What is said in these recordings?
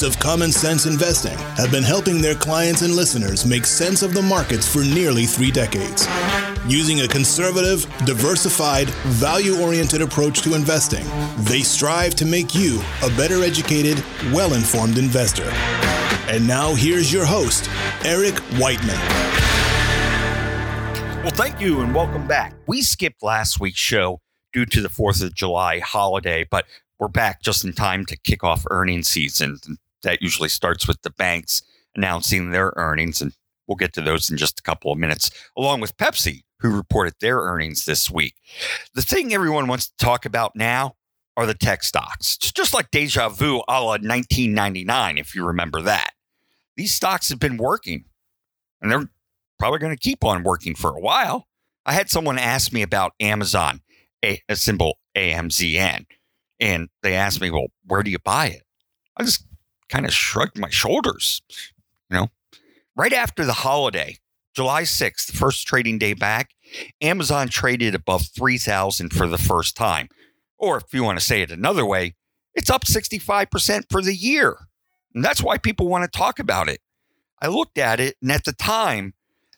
hosts of Common Sense Investing have been helping their clients and listeners make sense of the markets for nearly three decades. Using a conservative, diversified, value oriented approach to investing, they strive to make you a better educated, well informed investor. And now here's your host, Eric Whiteman. Well, thank you and welcome back. We skipped last week's show due to the 4th of July holiday, but we're back just in time to kick off earnings season. That usually starts with the banks announcing their earnings, and we'll get to those in just a couple of minutes, along with Pepsi, who reported their earnings this week. The thing everyone wants to talk about now are the tech stocks. It's just like deja vu a la 1999, if you remember that. These stocks have been working, and they're probably going to keep on working for a while. I had someone ask me about Amazon, a, a symbol AMZN. And they asked me, well, where do you buy it? I just kind of shrugged my shoulders. You know, right after the holiday, July 6th, the first trading day back, Amazon traded above 3,000 for the first time. Or if you want to say it another way, it's up 65% for the year. And that's why people want to talk about it. I looked at it, and at the time,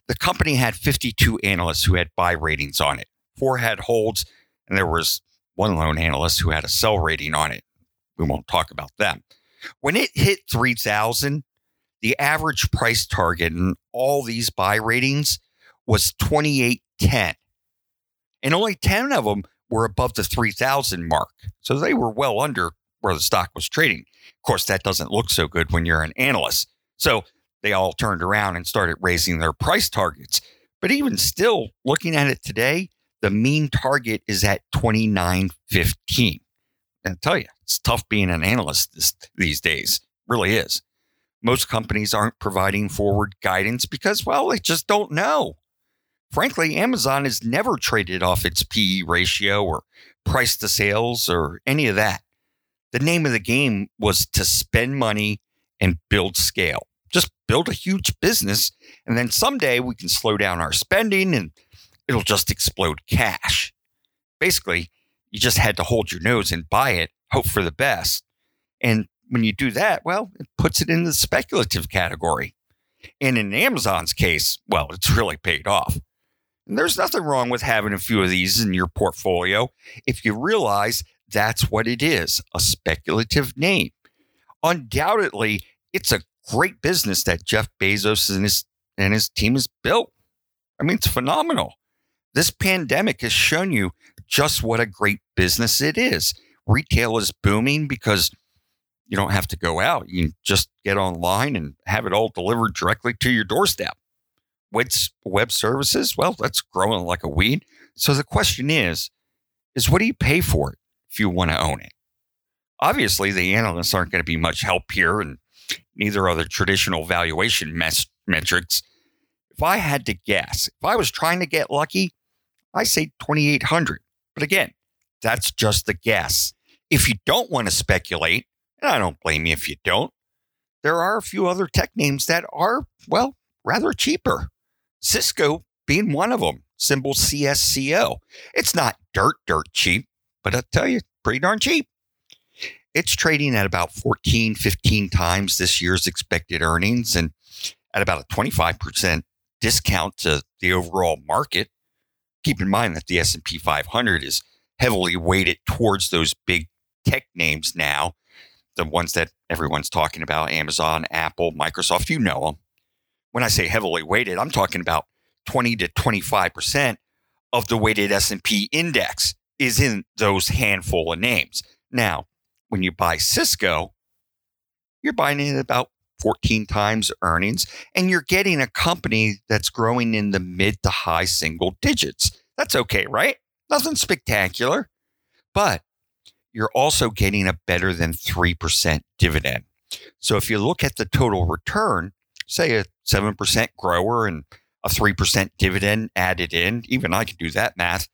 the company had 52 analysts who had buy ratings on it. Four had holds, and there was one lone analyst who had a sell rating on it. We won't talk about them. When it hit 3,000, the average price target in all these buy ratings was 2810. And only 10 of them were above the 3,000 mark. So they were well under where the stock was trading. Of course, that doesn't look so good when you're an analyst. So they all turned around and started raising their price targets. But even still, looking at it today, the mean target is at 29.15. I tell you, it's tough being an analyst this, these days. Really is. Most companies aren't providing forward guidance because, well, they just don't know. Frankly, Amazon has never traded off its PE ratio or price to sales or any of that. The name of the game was to spend money and build scale. Just build a huge business, and then someday we can slow down our spending and it'll just explode cash. Basically, you just had to hold your nose and buy it, hope for the best. And when you do that, well, it puts it in the speculative category. And in Amazon's case, well, it's really paid off. And there's nothing wrong with having a few of these in your portfolio if you realize that's what it is a speculative name. Undoubtedly, it's a great business that Jeff Bezos and his, and his team has built. I mean, it's phenomenal. This pandemic has shown you just what a great business it is. Retail is booming because you don't have to go out. You just get online and have it all delivered directly to your doorstep. Web services? Well, that's growing like a weed. So the question is, is what do you pay for it if you want to own it? Obviously, the analysts aren't going to be much help here, and neither are the traditional valuation mes- metrics. If I had to guess, if I was trying to get lucky, I say 2,800. But again, that's just a guess. If you don't want to speculate, and I don't blame you if you don't, there are a few other tech names that are, well, rather cheaper. Cisco being one of them, symbol CSCO. It's not dirt, dirt cheap, but I'll tell you, pretty darn cheap. It's trading at about 14, 15 times this year's expected earnings and at about a 25% discount to the overall market keep in mind that the S&P 500 is heavily weighted towards those big tech names now, the ones that everyone's talking about, Amazon, Apple, Microsoft, you know them. When I say heavily weighted, I'm talking about 20 to 25% of the weighted S&P index is in those handful of names. Now, when you buy Cisco, you're buying it about 14 times earnings, and you're getting a company that's growing in the mid to high single digits. That's okay, right? Nothing spectacular, but you're also getting a better than 3% dividend. So if you look at the total return, say a 7% grower and a 3% dividend added in, even I can do that math,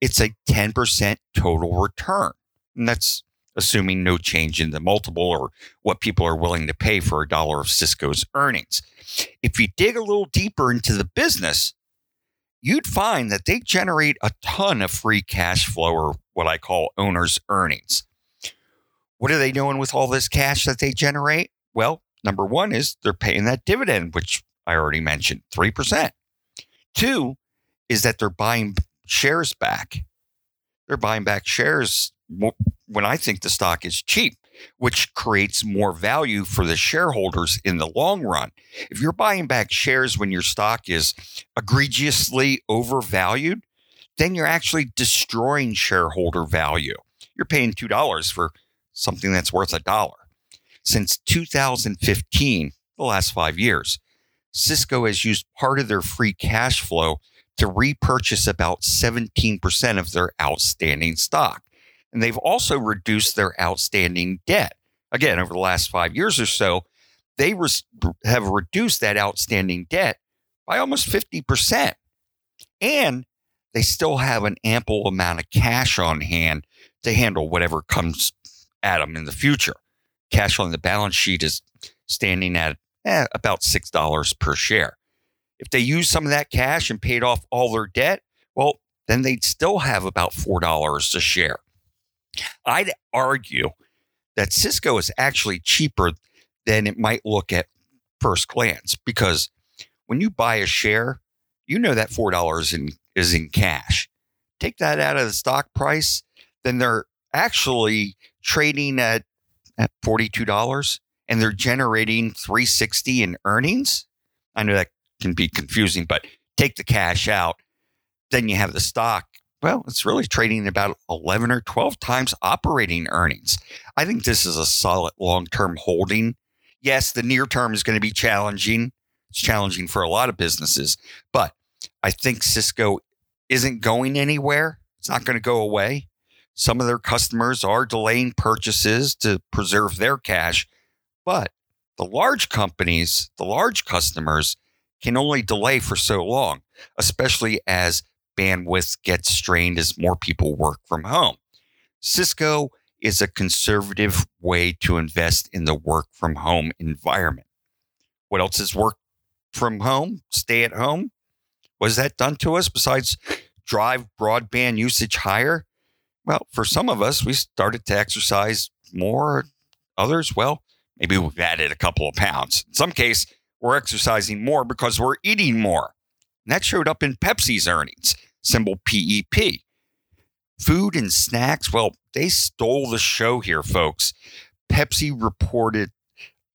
it's a 10% total return. And that's assuming no change in the multiple or what people are willing to pay for a dollar of Cisco's earnings. If you dig a little deeper into the business, you'd find that they generate a ton of free cash flow or what I call owner's earnings. What are they doing with all this cash that they generate? Well, number one is they're paying that dividend, which I already mentioned, 3%. Two is that they're buying shares back. They're buying back shares when I think the stock is cheap, which creates more value for the shareholders in the long run. If you're buying back shares when your stock is egregiously overvalued, then you're actually destroying shareholder value. You're paying $2 for something that's worth a dollar. Since 2015, the last five years, Cisco has used part of their free cash flow to repurchase about 17% of their outstanding stock. And they've also reduced their outstanding debt. Again, over the last five years or so, they res- have reduced that outstanding debt by almost 50%. And they still have an ample amount of cash on hand to handle whatever comes at them in the future. Cash on the balance sheet is standing at eh, about $6 per share. If they use some of that cash and paid off all their debt, well, then they'd still have about $4 a share. I'd argue that Cisco is actually cheaper than it might look at first glance because when you buy a share, you know that $4 in, is in cash. Take that out of the stock price, then they're actually trading at, at $42 and they're generating 360 in earnings. I know that can be confusing, but take the cash out, then you have the stock. Well, it's really trading about 11 or 12 times operating earnings. I think this is a solid long term holding. Yes, the near term is going to be challenging. It's challenging for a lot of businesses, but I think Cisco isn't going anywhere. It's not going to go away. Some of their customers are delaying purchases to preserve their cash, but the large companies, the large customers, can only delay for so long, especially as bandwidth gets strained as more people work from home. Cisco is a conservative way to invest in the work from home environment. What else is work from home? Stay at home? Was that done to us besides drive broadband usage higher? Well, for some of us, we started to exercise more. Others, well, maybe we've added a couple of pounds. In some case, we're exercising more because we're eating more. And that showed up in Pepsi's earnings, symbol PEP. Food and snacks, well, they stole the show here, folks. Pepsi reported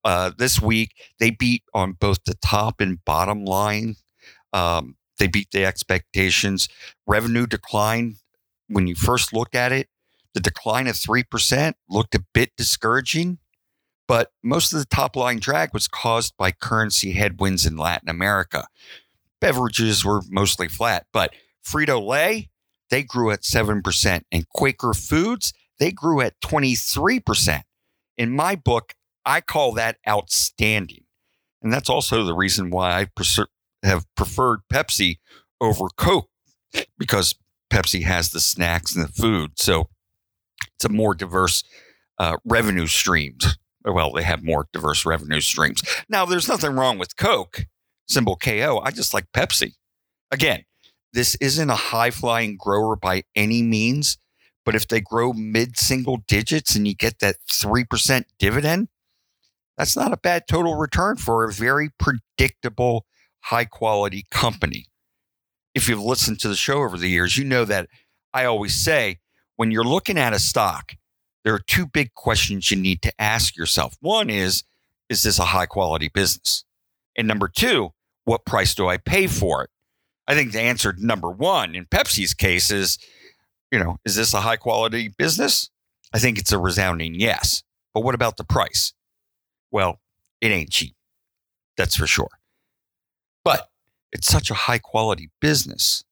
uh, this week they beat on both the top and bottom line. Um, they beat the expectations. Revenue decline when you first looked at it. The decline of 3% looked a bit discouraging. But most of the top line drag was caused by currency headwinds in Latin America. Beverages were mostly flat, but Frito Lay, they grew at 7%, and Quaker Foods, they grew at 23%. In my book, I call that outstanding. And that's also the reason why I preser- have preferred Pepsi over Coke because Pepsi has the snacks and the food. So it's a more diverse uh, revenue streams well, they have more diverse revenue streams. Now, there's nothing wrong with Coke, symbol KO. I just like Pepsi. Again, this isn't a high flying grower by any means, but if they grow mid single digits and you get that 3% dividend, that's not a bad total return for a very predictable, high quality company. If you've listened to the show over the years, you know that I always say when you're looking at a stock, there are two big questions you need to ask yourself. One is, is this a high quality business? And number two, what price do I pay for it? I think the answer number one in Pepsi's case is, you know, is this a high quality business? I think it's a resounding yes. But what about the price? Well, it ain't cheap. That's for sure. But it's such a high quality business.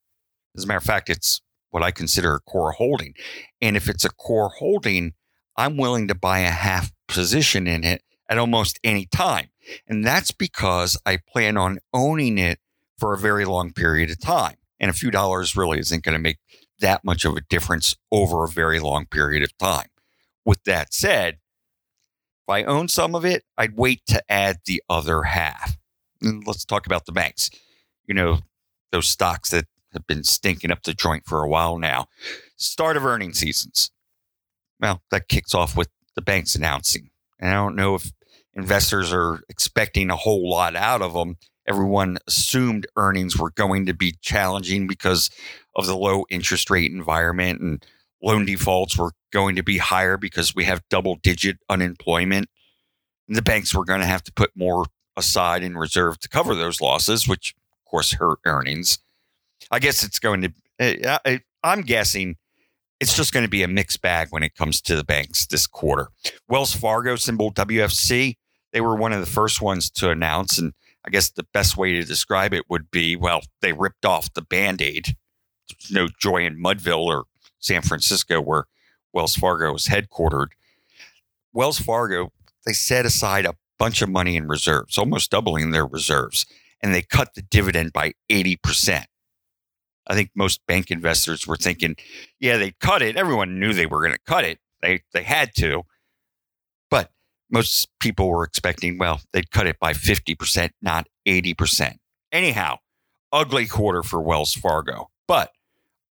As a matter of fact, it's what I consider a core holding. And if it's a core holding, I'm willing to buy a half position in it at almost any time. And that's because I plan on owning it for a very long period of time. And a few dollars really isn't going to make that much of a difference over a very long period of time. With that said, if I own some of it, I'd wait to add the other half. And let's talk about the banks. You know, those stocks that have been stinking up the joint for a while now. Start of earning seasons. Well, that kicks off with the banks announcing. And I don't know if investors are expecting a whole lot out of them. Everyone assumed earnings were going to be challenging because of the low interest rate environment and loan defaults were going to be higher because we have double digit unemployment. And the banks were going to have to put more aside in reserve to cover those losses, which of course hurt earnings. I guess it's going to, eh, I, I'm guessing it's just going to be a mixed bag when it comes to the banks this quarter. Wells Fargo, symbol WFC, they were one of the first ones to announce. And I guess the best way to describe it would be well, they ripped off the band aid. There's no joy in Mudville or San Francisco, where Wells Fargo is headquartered. Wells Fargo, they set aside a bunch of money in reserves, almost doubling their reserves, and they cut the dividend by 80%. I think most bank investors were thinking, yeah, they cut it. Everyone knew they were going to cut it. They they had to. Most people were expecting, well, they'd cut it by 50%, not 80%. Anyhow, ugly quarter for Wells Fargo. But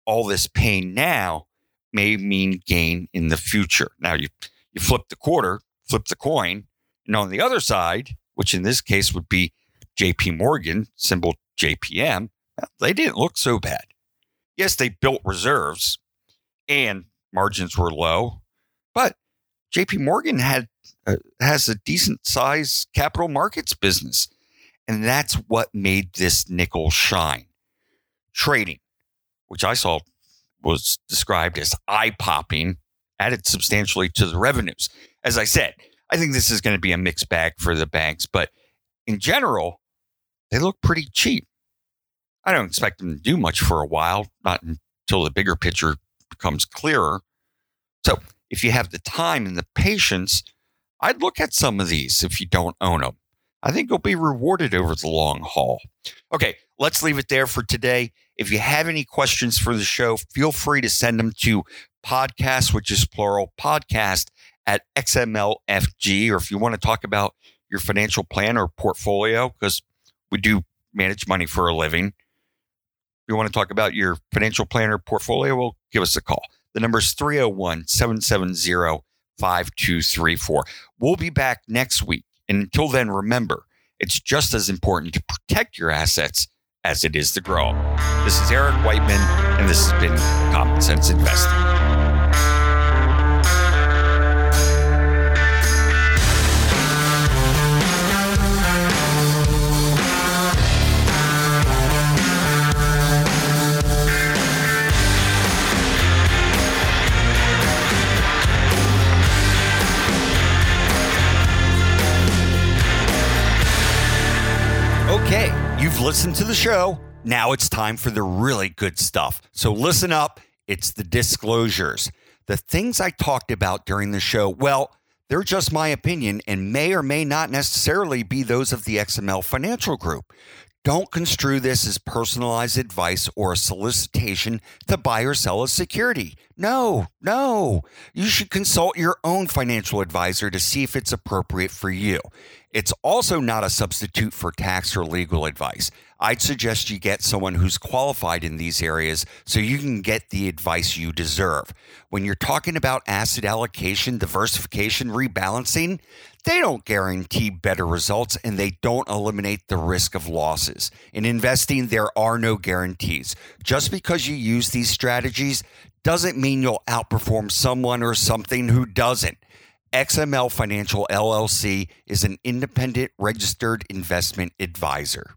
all this pain now may mean gain in the future. Now you you flip the quarter, flip the coin, and on the other side, which in this case would be JP Morgan, symbol JPM, they didn't look so bad. Yes, they built reserves and margins were low, but JP Morgan had uh, has a decent size capital markets business. And that's what made this nickel shine. Trading, which I saw was described as eye popping, added substantially to the revenues. As I said, I think this is going to be a mixed bag for the banks, but in general, they look pretty cheap. I don't expect them to do much for a while, not until the bigger picture becomes clearer. So, if you have the time and the patience, I'd look at some of these if you don't own them. I think you'll be rewarded over the long haul. Okay, let's leave it there for today. If you have any questions for the show, feel free to send them to podcast, which is plural, podcast at XMLFG. Or if you want to talk about your financial plan or portfolio, because we do manage money for a living, If you want to talk about your financial planner or portfolio, well, give us a call. The number is 301 770 5234. We'll be back next week. And until then, remember, it's just as important to protect your assets as it is to grow. This is Eric Whiteman, and this has been Common Sense Investing. Listened to the show. Now it's time for the really good stuff. So listen up. It's the disclosures. The things I talked about during the show, well, they're just my opinion and may or may not necessarily be those of the XML Financial Group. Don't construe this as personalized advice or a solicitation to buy or sell a security. No, no. You should consult your own financial advisor to see if it's appropriate for you. It's also not a substitute for tax or legal advice. I'd suggest you get someone who's qualified in these areas so you can get the advice you deserve. When you're talking about asset allocation, diversification, rebalancing, they don't guarantee better results and they don't eliminate the risk of losses. In investing, there are no guarantees. Just because you use these strategies doesn't mean you'll outperform someone or something who doesn't. XML Financial LLC is an independent registered investment advisor.